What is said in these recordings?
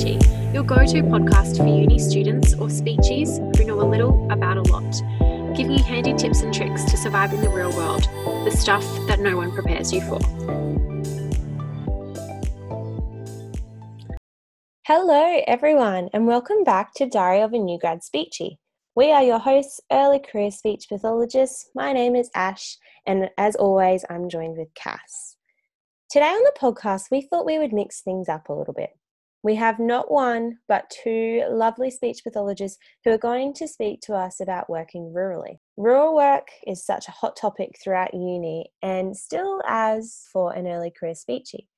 Speechy, your go to podcast for uni students or speechies who know a little about a lot, giving you handy tips and tricks to survive in the real world, the stuff that no one prepares you for. Hello, everyone, and welcome back to Diary of a New Grad Speechy. We are your hosts, early career speech pathologists. My name is Ash, and as always, I'm joined with Cass. Today on the podcast, we thought we would mix things up a little bit. We have not one, but two lovely speech pathologists who are going to speak to us about working rurally. Rural work is such a hot topic throughout uni and still as for an early career speechy.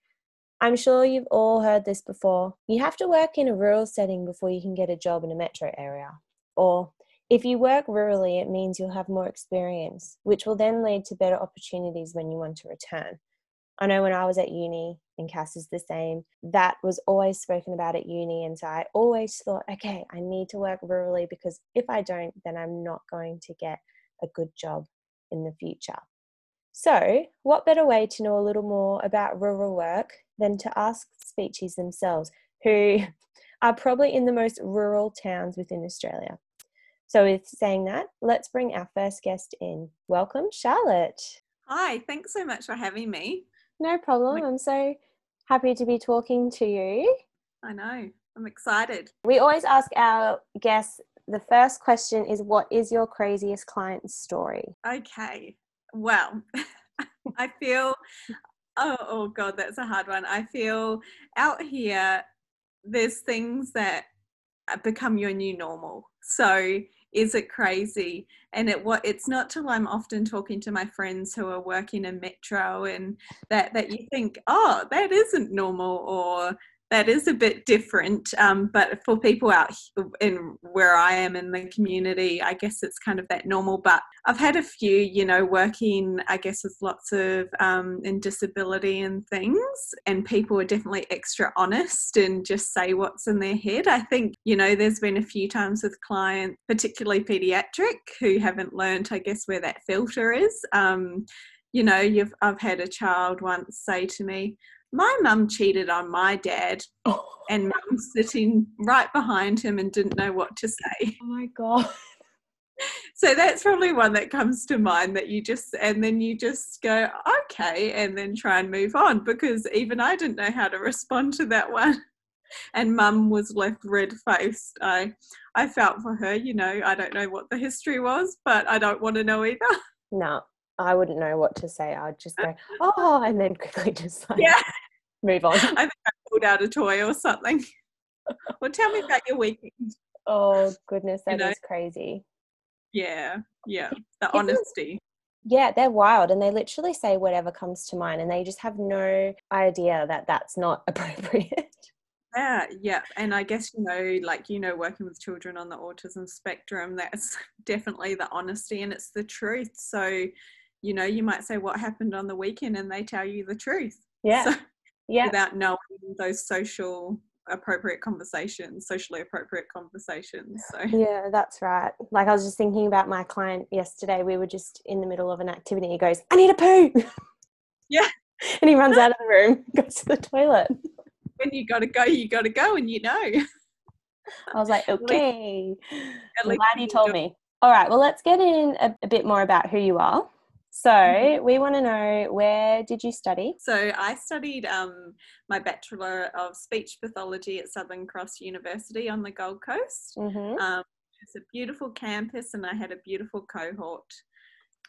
I'm sure you've all heard this before. You have to work in a rural setting before you can get a job in a metro area. Or if you work rurally, it means you'll have more experience, which will then lead to better opportunities when you want to return. I know when I was at uni, and Cass is the same, that was always spoken about at uni. And so I always thought, okay, I need to work rurally because if I don't, then I'm not going to get a good job in the future. So, what better way to know a little more about rural work than to ask speechies themselves, who are probably in the most rural towns within Australia? So, with saying that, let's bring our first guest in. Welcome, Charlotte. Hi, thanks so much for having me. No problem. I'm so happy to be talking to you. I know. I'm excited. We always ask our guests the first question is what is your craziest client story? Okay. Well, I feel oh, oh god, that's a hard one. I feel out here there's things that become your new normal. So is it crazy? And it what it's not till i'm often talking to my friends who are working in metro and that that you think oh that isn't normal or that is a bit different. Um, but for people out in where I am in the community, I guess it's kind of that normal. But I've had a few, you know, working, I guess, with lots of um, in disability and things, and people are definitely extra honest and just say what's in their head. I think, you know, there's been a few times with clients, particularly pediatric, who haven't learned, I guess, where that filter is. Um, you know, you've I've had a child once say to me, my mum cheated on my dad oh. and mum sitting right behind him and didn't know what to say. Oh my god. So that's probably one that comes to mind that you just and then you just go okay and then try and move on because even I didn't know how to respond to that one. And mum was left red faced. I I felt for her, you know, I don't know what the history was, but I don't want to know either. No, I wouldn't know what to say. I'd just uh go, oh, and then quickly just like yeah. move on. I think I pulled out a toy or something. well, tell me about your weekend. Oh goodness, that you know? is crazy. Yeah, yeah, the Isn't, honesty. Yeah, they're wild, and they literally say whatever comes to mind, and they just have no idea that that's not appropriate. Yeah, yeah. And I guess, you know, like, you know, working with children on the autism spectrum, that's definitely the honesty and it's the truth. So, you know, you might say what happened on the weekend and they tell you the truth. Yeah. So, yeah. Without knowing those social appropriate conversations, socially appropriate conversations. So Yeah, that's right. Like I was just thinking about my client yesterday. We were just in the middle of an activity. He goes, I need a poo. Yeah. and he runs out of the room, goes to the toilet. When you gotta go, you gotta go and you know. I was like, okay. Glad you told me. All right, well, let's get in a, a bit more about who you are. So mm-hmm. we want to know where did you study? So I studied um, my Bachelor of Speech Pathology at Southern Cross University on the Gold Coast. Mm-hmm. Um, it's a beautiful campus, and I had a beautiful cohort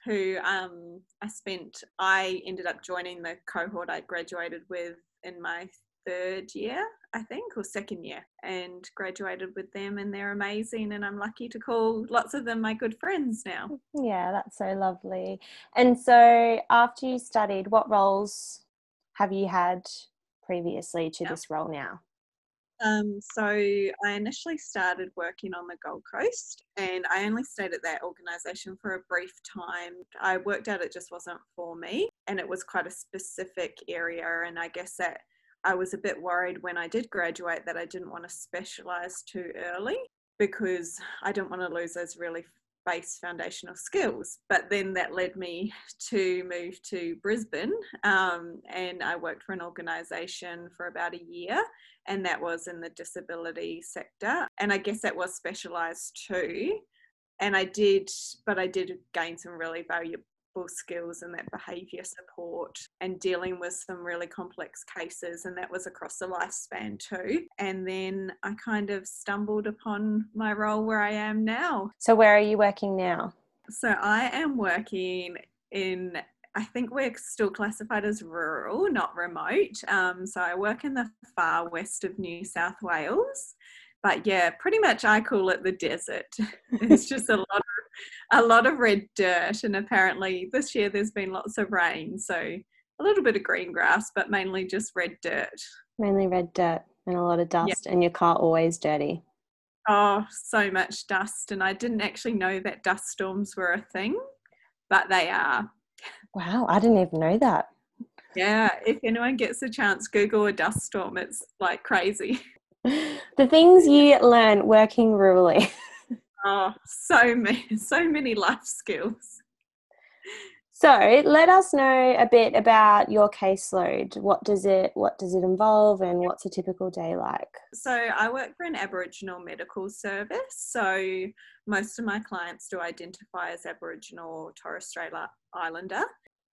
who um, I spent. I ended up joining the cohort I graduated with in my third year, I think, or second year, and graduated with them, and they're amazing. And I'm lucky to call lots of them my good friends now. Yeah, that's so lovely. And so, after you studied, what roles have you had previously to yeah. this role now? Um, so I initially started working on the Gold Coast and I only stayed at that organisation for a brief time. I worked out it just wasn't for me and it was quite a specific area and I guess that I was a bit worried when I did graduate that I didn't want to specialize too early because I didn't want to lose those really base foundational skills. But then that led me to move to Brisbane um, and I worked for an organisation for about a year and that was in the disability sector. And I guess that was specialised too. And I did, but I did gain some really valuable skills and that behaviour support and dealing with some really complex cases and that was across the lifespan too and then i kind of stumbled upon my role where i am now so where are you working now so i am working in I think we're still classified as rural, not remote. Um, so I work in the far west of New South Wales. But yeah, pretty much I call it the desert. It's just a lot of a lot of red dirt, and apparently this year there's been lots of rain, so a little bit of green grass, but mainly just red dirt. Mainly red dirt and a lot of dust, and your car always dirty. Oh, so much dust, and I didn't actually know that dust storms were a thing, but they are. Wow, I didn't even know that. Yeah, if anyone gets a chance, Google a dust storm. It's like crazy. the things you learn working rurally. Oh, so many, so many life skills. So let us know a bit about your caseload. What does it what does it involve and what's a typical day like? So I work for an Aboriginal medical service. So most of my clients do identify as Aboriginal or Torres Strait Islander.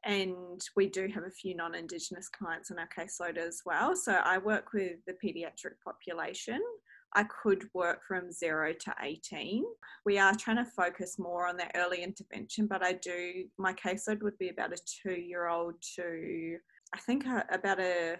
And we do have a few non Indigenous clients on our caseload as well. So I work with the paediatric population. I could work from zero to 18. We are trying to focus more on that early intervention, but I do, my caseload would be about a two year old to, I think, about a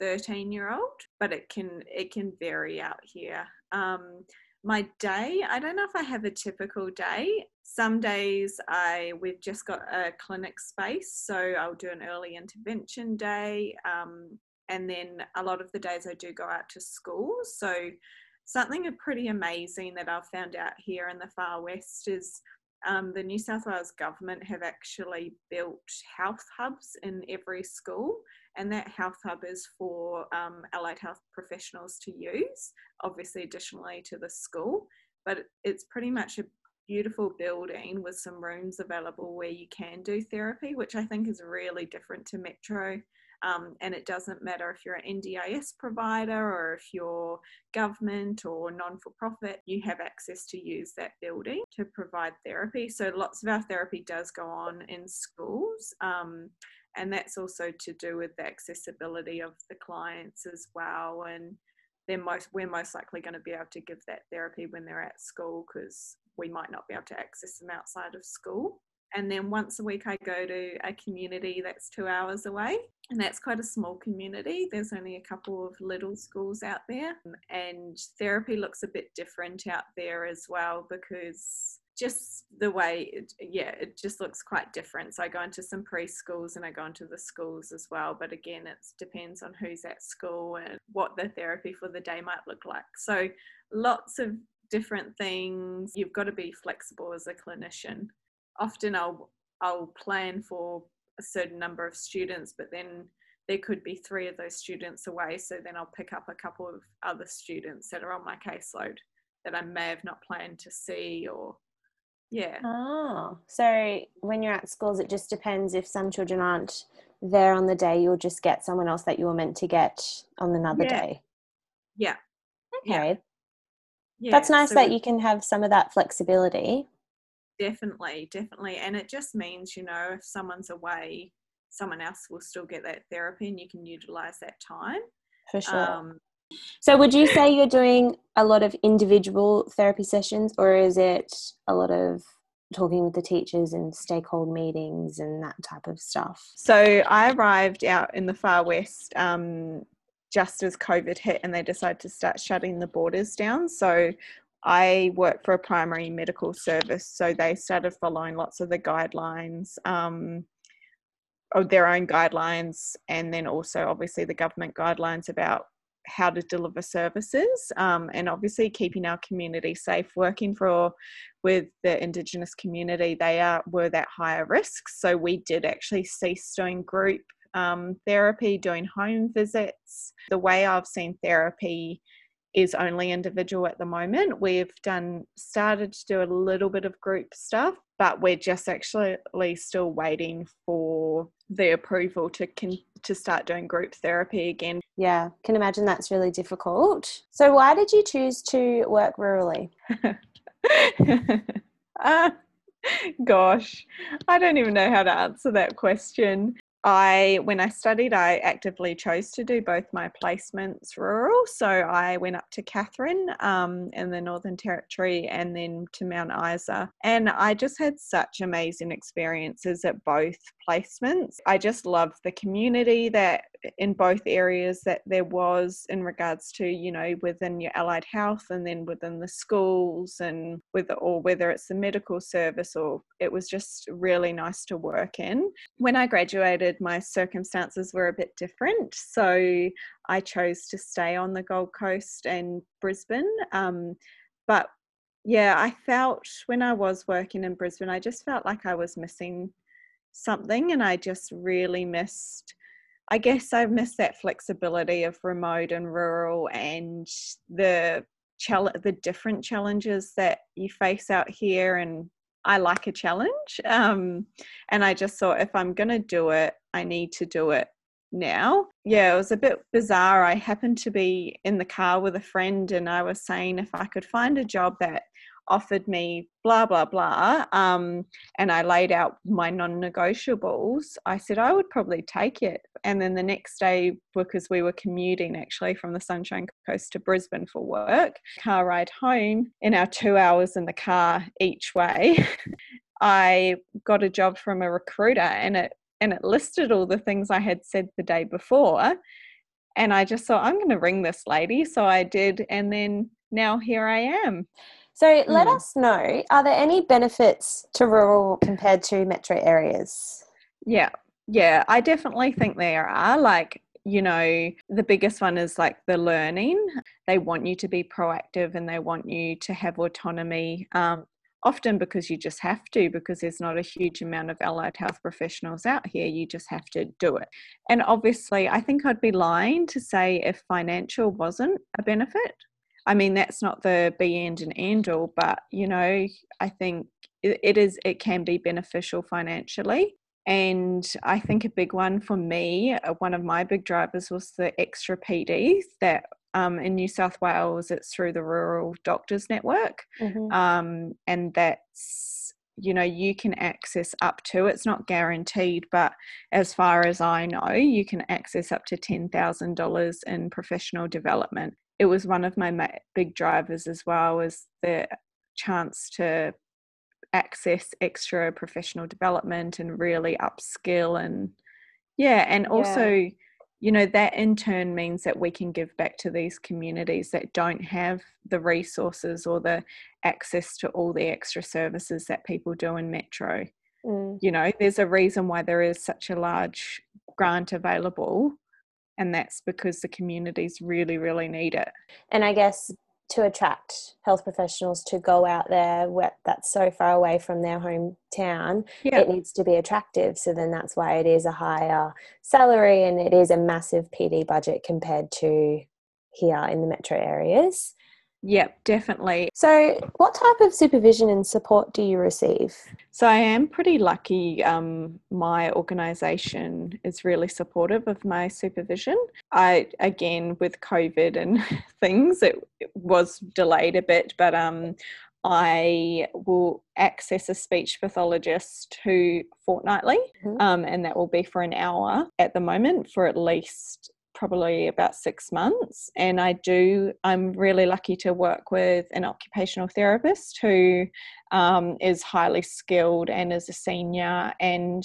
13 year old, but it can, it can vary out here. Um, my day, I don't know if I have a typical day. Some days I we've just got a clinic space, so I'll do an early intervention day. Um, and then a lot of the days I do go out to schools. So something pretty amazing that I've found out here in the far west is um, the New South Wales government have actually built health hubs in every school, and that health hub is for um, allied health professionals to use, obviously, additionally to the school. But it's pretty much a beautiful building with some rooms available where you can do therapy, which I think is really different to Metro um, and it doesn't matter if you're an NDIS provider or if you're government or non for profit, you have access to use that building to provide therapy. So lots of our therapy does go on in schools. Um, and that's also to do with the accessibility of the clients as well. And they're most, we're most likely going to be able to give that therapy when they're at school because we might not be able to access them outside of school and then once a week I go to a community that's two hours away and that's quite a small community. There's only a couple of little schools out there um, and therapy looks a bit different out there as well because just the way it, yeah it just looks quite different. So i go into some preschools and i go into the schools as well but again it depends on who's at school and what the therapy for the day might look like. So lots of different things. You've got to be flexible as a clinician often I'll I'll plan for a certain number of students, but then there could be three of those students away. So then I'll pick up a couple of other students that are on my caseload that I may have not planned to see or yeah. Oh, so when you're at schools, it just depends if some children aren't there on the day, you'll just get someone else that you were meant to get on another yeah. day. Yeah. Okay. Yeah. That's nice so that you can have some of that flexibility. Definitely, definitely. And it just means, you know, if someone's away, someone else will still get that therapy and you can utilize that time. For sure. Um, so, would you say you're doing a lot of individual therapy sessions, or is it a lot of talking with the teachers and stakeholder meetings and that type of stuff? So, I arrived out in the far west um, just as COVID hit and they decided to start shutting the borders down. So, I work for a primary medical service, so they started following lots of the guidelines, um, of their own guidelines, and then also obviously the government guidelines about how to deliver services, um, and obviously keeping our community safe. Working for with the Indigenous community, they are were that higher risk, so we did actually cease doing group um, therapy, doing home visits. The way I've seen therapy is only individual at the moment. We've done started to do a little bit of group stuff, but we're just actually still waiting for the approval to con- to start doing group therapy again. Yeah, can imagine that's really difficult. So why did you choose to work rurally? uh, gosh, I don't even know how to answer that question. I, when I studied, I actively chose to do both my placements rural. So I went up to Katherine um, in the Northern Territory and then to Mount Isa. And I just had such amazing experiences at both placements. I just loved the community that in both areas that there was in regards to you know within your allied health and then within the schools and with or whether it's the medical service or it was just really nice to work in. When i graduated my circumstances were a bit different so i chose to stay on the gold coast and brisbane um, but yeah i felt when i was working in brisbane i just felt like i was missing something and i just really missed I guess I've missed that flexibility of remote and rural and the the different challenges that you face out here and I like a challenge um, and I just thought if I'm going to do it I need to do it now. Yeah, it was a bit bizarre. I happened to be in the car with a friend and I was saying if I could find a job that offered me blah blah blah um, and i laid out my non-negotiables i said i would probably take it. And then the next day because we were commuting actually from the sunshine coast to brisbane for work car ride home in our two hours in the car each way i got a job from a recruiter and it and it listed all the things i had said the day before. And i just thought i'm going to ring this lady so i did and then now here i am so mm. let us know are there any benefits to rural compared to metro areas? Yeah, yeah, I definitely think there are. Like, you know, the biggest one is like the learning. They want you to be proactive and they want you to have autonomy. Um, often because you just have to, because there's not a huge amount of allied health professionals out here. You just have to do it. And obviously, I think I'd be lying to say if financial wasn't a benefit. I mean, that's not the be end and end all, but you know, I think it is, it can be beneficial financially. And I think a big one for me, uh, one of my big drivers was the extra PDs that um, in New South Wales, it's through the Rural Doctors Network. Mm-hmm. Um, and that's, you know, you can access up to, it's not guaranteed, but as far as I know, you can access up to $10,000 in professional development it was one of my big drivers as well was the chance to access extra professional development and really upskill and yeah and also yeah. you know that in turn means that we can give back to these communities that don't have the resources or the access to all the extra services that people do in metro mm. you know there's a reason why there is such a large grant available and that's because the communities really really need it. And i guess to attract health professionals to go out there where that's so far away from their hometown yeah. it needs to be attractive. So then that's why it is a higher salary and it is a massive pd budget compared to here in the metro areas Yep, definitely. So, what type of supervision and support do you receive? So, I am pretty lucky. Um, my organisation is really supportive of my supervision. I, again, with COVID and things, it, it was delayed a bit, but um, I will access a speech pathologist who fortnightly, mm-hmm. um, and that will be for an hour at the moment for at least probably about six months. And I do, I'm really lucky to work with an occupational therapist who um, is highly skilled and is a senior. And,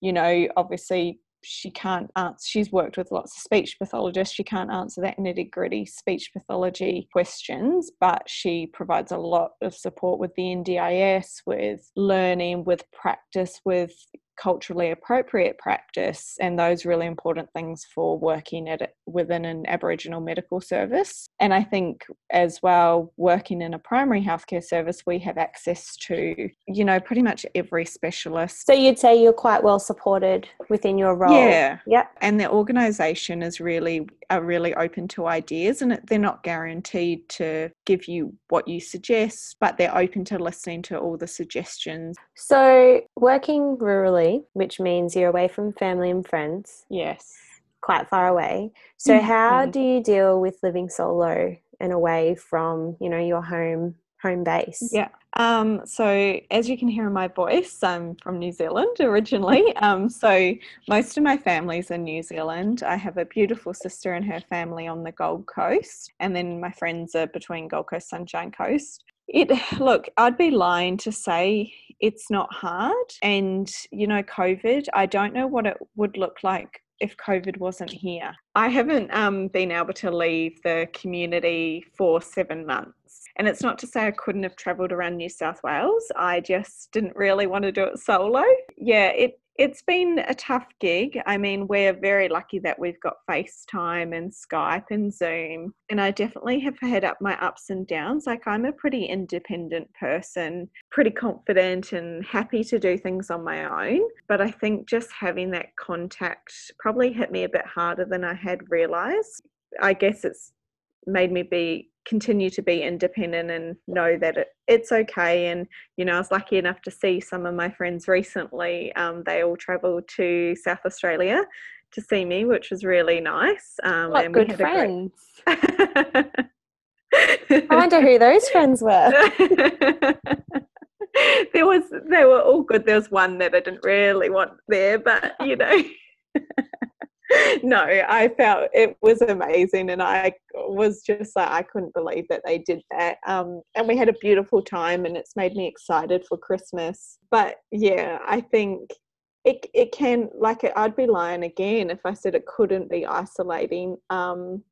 you know, obviously she can't answer, she's worked with lots of speech pathologists. She can't answer that nitty gritty speech pathology questions, but she provides a lot of support with the NDIS, with learning, with practice, with culturally appropriate practice and those really important things for working at within an Aboriginal medical service. And I think as well, working in a primary healthcare service, we have access to, you know, pretty much every specialist. So you'd say you're quite well supported within your role. Yeah. Yep. And the organisation is really are really open to ideas and they're not guaranteed to give you what you suggest, but they're open to listening to all the suggestions. So working rurally, which means you're away from family and friends. Yes. Quite far away. So mm-hmm. how do you deal with living solo and away from, you know, your home home base? Yeah. Um, so, as you can hear in my voice, I'm from New Zealand originally. Um, so, most of my family's in New Zealand. I have a beautiful sister and her family on the Gold Coast, and then my friends are between Gold Coast, Sunshine Coast. It look, I'd be lying to say it's not hard. And you know, COVID, I don't know what it would look like if COVID wasn't here. I haven't um, been able to leave the community for seven months. And it's not to say I couldn't have travelled around New South Wales. I just didn't really want to do it solo. Yeah, it it's been a tough gig. I mean, we're very lucky that we've got FaceTime and Skype and Zoom. And I definitely have had up my ups and downs. Like, I'm a pretty independent person, pretty confident and happy to do things on my own. But I think just having that contact probably hit me a bit harder than I had realized. I guess it's made me be continue to be independent and know that it, it's okay. And you know i was lucky enough to see some of my friends recently um, they all traveled to south australia to see me which was really nice um, what and good friends great... i wonder who those friends were. There was they were all good. There was one that i didn't really want there but you know. No, I felt it was amazing, and I was just like I couldn't believe that they did that. Um, and we had a beautiful time, and it's made me excited for Christmas. But yeah, I think it it can like I'd be lying again if I said it couldn't be isolating. Um,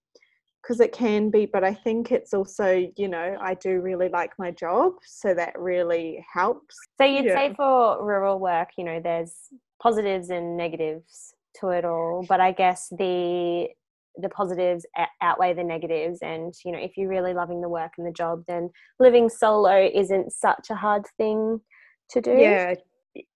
because it can be, but I think it's also, you know, I do really like my job, so that really helps. So you'd yeah. say for rural work, you know, there's positives and negatives to it all but i guess the the positives outweigh the negatives. And you know if you're really loving the work and the job then living solo isn't such a hard thing to do. Yeah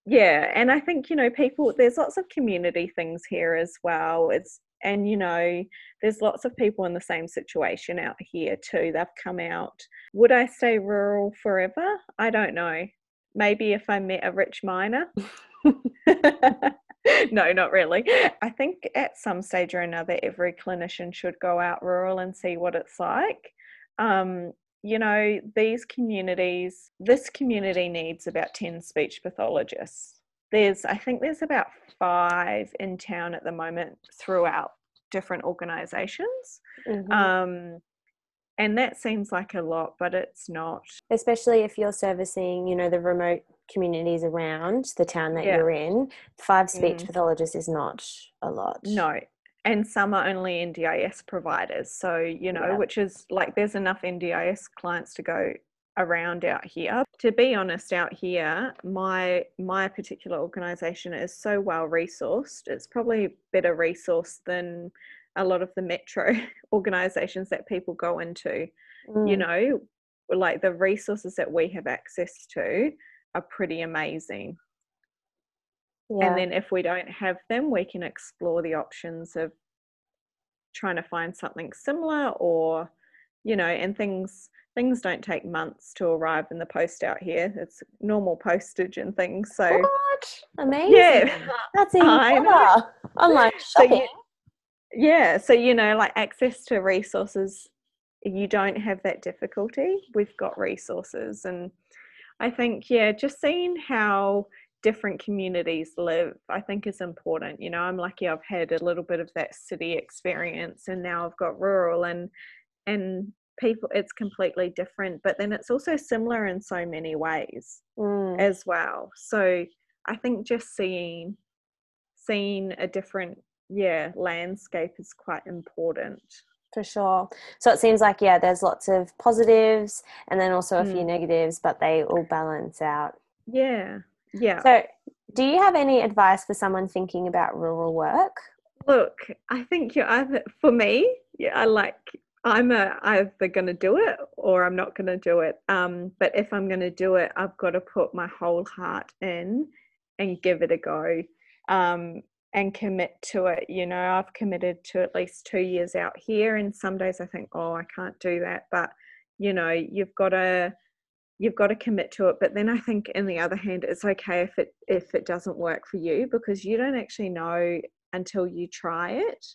yeah. And i think you know people there's lots of community things here as well. It's and you know there's lots of people in the same situation out here too. They've come out. Would i stay rural forever? I don't know. Maybe if i met a rich miner no, not really. I think at some stage or another, every clinician should go out rural and see what it's like. Um, you know, these communities, this community needs about 10 speech pathologists. There's, I think there's about five in town at the moment throughout different organizations. Mm-hmm. Um, and that seems like a lot, but it's not. Especially if you're servicing, you know, the remote communities around the town that yeah. you're in, five speech mm. pathologists is not a lot. No. And some are only NDIS providers. So, you know, yeah. which is like there's enough NDIS clients to go around out here. To be honest, out here, my my particular organization is so well resourced. It's probably better resourced than a lot of the metro organizations that people go into. Mm. You know, like the resources that we have access to are pretty amazing. Yeah. And then if we don't have them, we can explore the options of trying to find something similar or you know and things things don't take months to arrive in the post out here. It's normal postage and things so what? Amazing. Yeah. That's even better. Online shopping so you, yeah so you know like access to resources you don't have that difficulty. We've got resources and I think, yeah, just seeing how different communities live, I think is important. You know, I'm lucky I've had a little bit of that city experience and now I've got rural and and people it's completely different, but then it's also similar in so many ways mm. as well. So I think just seeing seeing a different yeah landscape is quite important for sure. So it seems like, yeah, there's lots of positives and then also a mm. few negatives, but they all balance out. Yeah. Yeah. So Do you have any advice for someone thinking about rural work? Look, I think you're either for me, yeah, I like I'm a, either going to do it or I'm not going to do it. Um, but if I'm going to do it, I've got to put my whole heart in and give it a go um, and commit to it. You know, I've committed to at least two years out here, and some days I think, oh, I can't do that. But you know, you've got to you've got to commit to it. But then I think, in the other hand, it's okay if it if it doesn't work for you because you don't actually know until you try it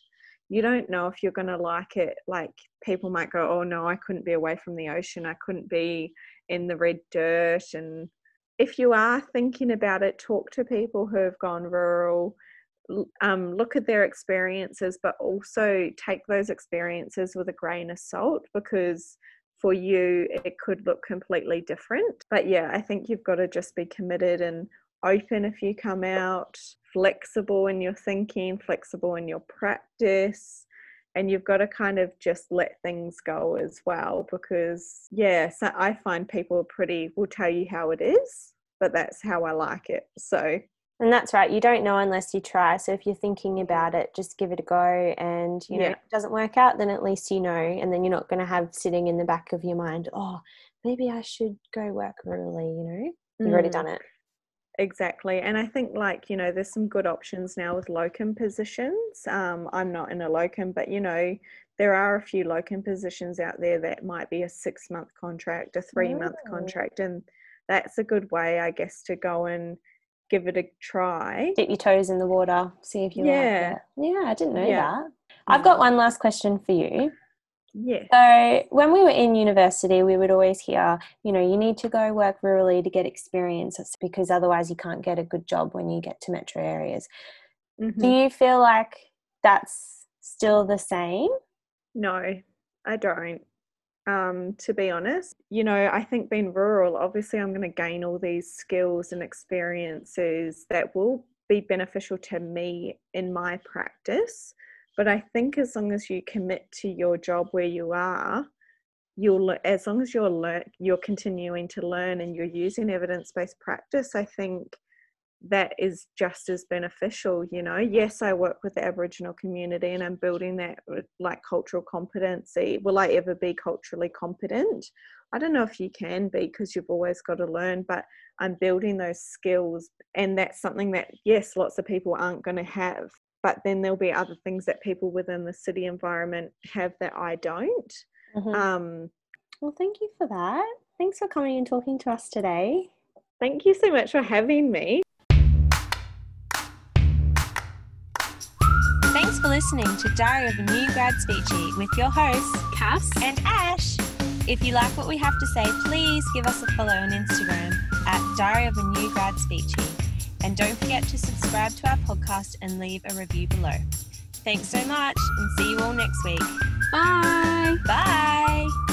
you don't know if you're going to like it. Like people might go, oh no, I couldn't be away from the ocean. I couldn't be in the red dirt. And if you are thinking about it, talk to people who have gone rural. Um, look at their experiences, but also take those experiences with a grain of salt because for you it could look completely different. But yeah, I think you've got to just be committed and open if you come out, flexible in your thinking, flexible in your practice. And you've got to kind of just let things go as well because, yeah, so I find people pretty will tell you how it is, but that's how I like it. So, and that's right. You don't know unless you try. So if you're thinking about it, just give it a go. And you know, yeah. if it doesn't work out, then at least you know. And then you're not going to have sitting in the back of your mind, oh, maybe I should go work rurally. You know, you've mm. already done it. Exactly. And I think, like, you know, there's some good options now with locum positions. Um, I'm not in a locum, but, you know, there are a few locum positions out there that might be a six month contract, a three month oh. contract. And that's a good way, I guess, to go and give it a try. Dip your toes in the water, see if you yeah. like it. Yeah, I didn't know yeah. that. I've got one last question for you. Yeah. So when we were in university, we would always hear, you know, you need to go work rurally to get experience because otherwise you can't get a good job when you get to metro areas. Mm-hmm. Do you feel like that's still the same? No, I don't. Um, to be honest, you know, I think being rural, obviously, I'm going to gain all these skills and experiences that will be beneficial to me in my practice. But I think as long as you commit to your job where you are, you'll as long as you're learn you're continuing to learn and you're using evidence-based practice, I think that is just as beneficial you know yes i work with the aboriginal community and i'm building that like cultural competency will i ever be culturally competent i don't know if you can be because you've always got to learn but i'm building those skills and that's something that yes lots of people aren't going to have but then there'll be other things that people within the city environment have that I don't. Mm-hmm. Um, well, thank you for that. Thanks for coming and talking to us today. Thank you so much for having me. Listening to Diary of a New Grad Speechy with your hosts, Cass and Ash. If you like what we have to say, please give us a follow on Instagram at Diary of a New Grad Speechy. And don't forget to subscribe to our podcast and leave a review below. Thanks so much and see you all next week. Bye. Bye.